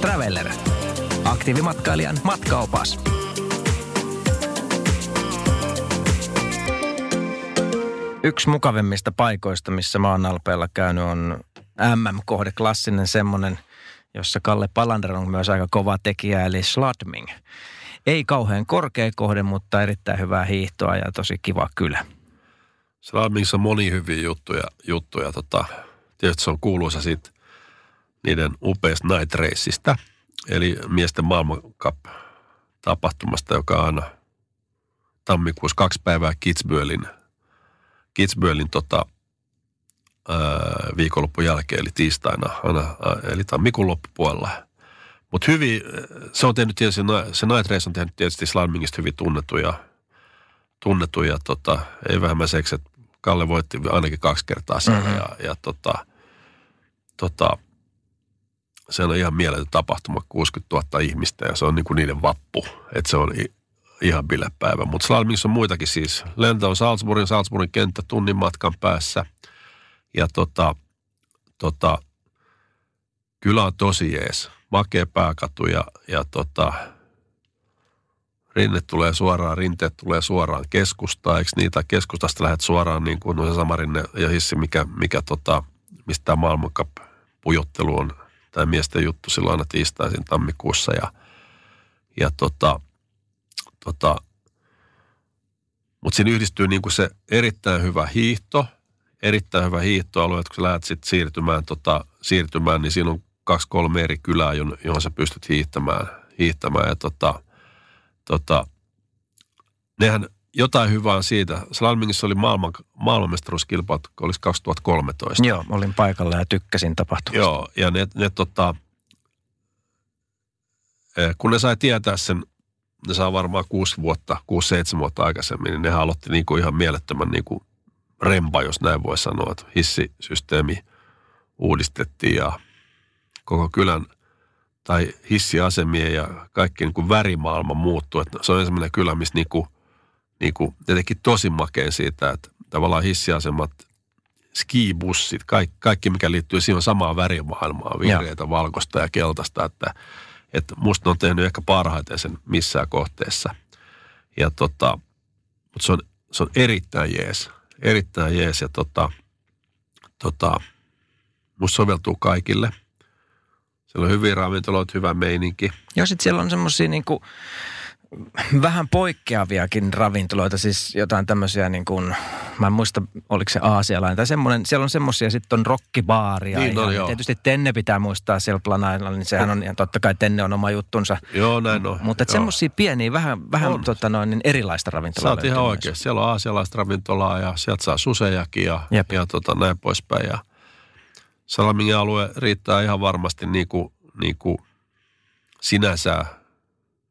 Traveller. Aktiivimatkailijan matkaopas. Yksi mukavimmista paikoista, missä oon Alpeella käynyt, on MM-kohde, klassinen semmonen, jossa Kalle Palander on myös aika kova tekijä, eli Sladming. Ei kauhean korkea kohde, mutta erittäin hyvää hiihtoa ja tosi kiva kylä. Sladmingissa on moni hyviä juttuja. juttuja tota, tietysti se on kuuluisa siitä niiden upeasta night raceista, eli miesten maailmankap-tapahtumasta, joka on aina tammikuussa kaksi päivää Kitzbühelin, Kitzbühelin tota, viikonloppun jälkeen, eli tiistaina, aina, eli tammikuun loppupuolella. Mutta hyvin, se on tehnyt tietysti, se Night Race on tehnyt tietysti Slarmingista hyvin tunnettuja, tunnettuja tota, ei vähemmän seksi, että Kalle voitti ainakin kaksi kertaa sen mm-hmm. ja, ja tota, tota, se on ihan mieletön tapahtuma, 60 000 ihmistä ja se on niinku niiden vappu, että se on ihan bilepäivä. Mutta Slalmingissa on muitakin siis. Lento on Salzburgin, Salzburgin kenttä tunnin matkan päässä – ja tota, tota, kylä on tosi jees. Makea pääkatu ja, ja tota, rinne tulee suoraan, rinteet tulee suoraan keskustaan. Eikö niitä keskustasta lähdet suoraan niin kuin no se sama rinne ja hissi, mikä, mikä tota, mistä tämä pujottelu on. Tämä miesten juttu silloin aina tiistaisin tammikuussa ja, ja tota, tota, mutta siinä yhdistyy niin kuin se erittäin hyvä hiihto – erittäin hyvä hiihtoalue, että kun sä lähdet sitten siirtymään, tota, siirtymään, niin siinä on kaksi kolme eri kylää, johon sä pystyt hiihtämään. hiihtämään ja tota, tota, nehän jotain hyvää siitä. Slalmingissa oli maailman, maailmanmestaruuskilpailut, olisi 2013. Joo, olin paikalla ja tykkäsin tapahtumasta. Joo, ja ne, ne tota, eh, kun ne sai tietää sen, ne saa varmaan kuusi vuotta, kuusi seitsemän vuotta aikaisemmin, niin ne aloitti niinku ihan mielettömän niinku rempa, jos näin voi sanoa, että hissisysteemi uudistettiin ja koko kylän tai hissiasemien ja kaikki niin kuin värimaailma muuttui. Että se on ensimmäinen kylä, missä niin kuin, niin kuin, teki tosi makeen siitä, että tavallaan hissiasemat, skibussit, kaikki, kaikki mikä liittyy siihen samaan värimaailmaan, vihreitä, ja. valkoista ja keltaista, että, että musta on tehnyt ehkä parhaiten sen missään kohteessa. Ja tota, mutta se on, se on erittäin jees erittäin jees ja tota, tota, musta soveltuu kaikille. Siellä on hyviä ravintoloita, hyvä meininki. Joo, sitten siellä on semmoisia niinku, vähän poikkeaviakin ravintoloita, siis jotain tämmöisiä niin kuin, mä en muista, oliko se aasialainen tai semmoinen, siellä on semmoisia, sitten on rockibaaria. Niin, no, joo. Tietysti Tenne pitää muistaa siellä planailla, niin sehän on, ja totta kai Tenne on oma juttunsa. Joo, näin on. Mutta semmoisia pieniä, vähän, vähän tota noin, niin erilaista ravintolaa. Sä oot ihan oikein. Siellä on aasialaista ravintolaa ja sieltä saa susejakin ja, Jep. ja tota, näin poispäin. Ja Salamingin alue riittää ihan varmasti niin kuin, niin kuin sinänsä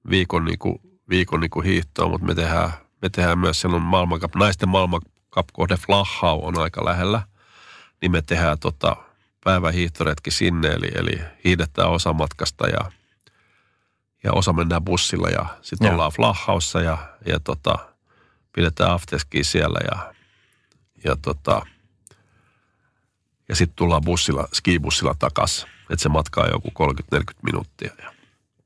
viikon niin kuin viikon niin kuin hiihtoa, mutta me tehdään, me tehdään myös silloin maailmankap, naisten maailmankap-kohde Flachau on aika lähellä, niin me tehdään tota päivähiihtoretki sinne, eli, eli hiihdetään osa matkasta ja, ja osa mennään bussilla ja sitten ollaan Flachaussa ja, ja tota, pidetään afteski siellä ja, ja tota, ja sitten tullaan bussilla, skibussilla takaisin. Että se matka on joku 30-40 minuuttia. Ja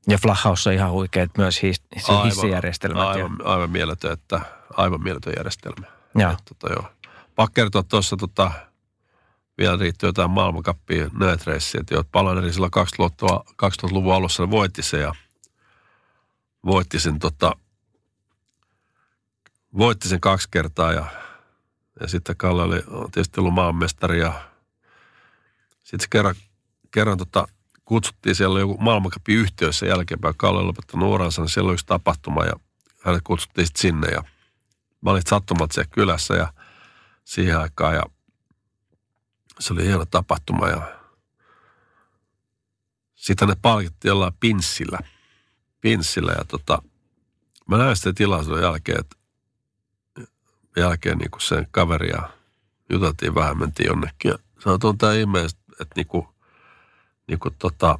ja Flachhaus on ihan huikeet myös his, aivan, hissijärjestelmät. Aivan, ja... aivan mieletön, että aivan mieletön järjestelmä. Ja. Tota, joo. Pakko kertoa tuossa tota, vielä riittyy jotain maailmankappia race, että Palaneri silloin 2000-luvun alussa voitti se ja voitti sen, tota, voitti sen kaksi kertaa ja, ja sitten Kalle oli tietysti ollut maanmestari ja sitten kerran, kerran tota, kutsuttiin, siellä oli joku maailmankapin yhteydessä jälkeenpäin, Kalle oli lopettanut uransa, niin siellä oli yksi tapahtuma ja hänet kutsuttiin sitten sinne ja mä olin sattumat siellä kylässä ja siihen aikaan ja se oli hieno tapahtuma ja sitten ne palkittiin jollain pinssillä, pinssillä ja tota, mä näin sitten tilaisuuden jälkeen, että jälkeen niin kuin sen kaveria juteltiin vähän, mentiin jonnekin ja sanotaan tämä ihmeellistä, että niin kuin niin kuin tota,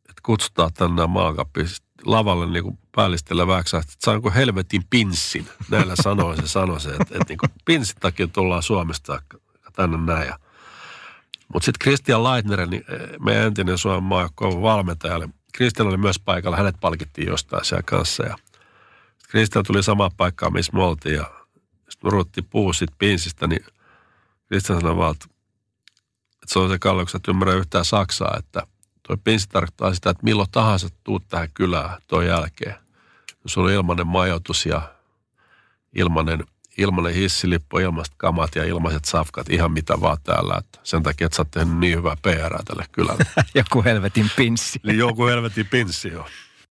että kutsutaan tänne maakappiin lavalle niin kuin päällistellä väksää, että saanko helvetin pinssin. Näillä sanoin se sanoi se, että, että niin kuin pinssin takia tullaan Suomesta tänne näin. Ja Mutta sitten Christian Leitner, niin eh, meidän entinen Suomen maajoukkoon valmentaja, Christian oli myös paikalla, hänet palkittiin jostain siellä kanssa. Ja Christian tuli samaan paikkaan, missä me oltiin ja sitten me ruvettiin puhua siitä pinsistä, niin Christian sanoi vaan, että, että se on se Kalle, kun sä et ymmärrä yhtään Saksaa, että toi pinsi tarkoittaa sitä, että milloin tahansa tuut tähän kylään tuon jälkeen. Jos on ilmainen majoitus ja ilmainen, ilmainen hissilippu, ilmaiset kamat ja ilmaiset safkat, ihan mitä vaan täällä. Että sen takia, että sä oot tehnyt niin hyvää PR tälle kylälle. joku helvetin pinssi. niin joku helvetin pinssi, joo.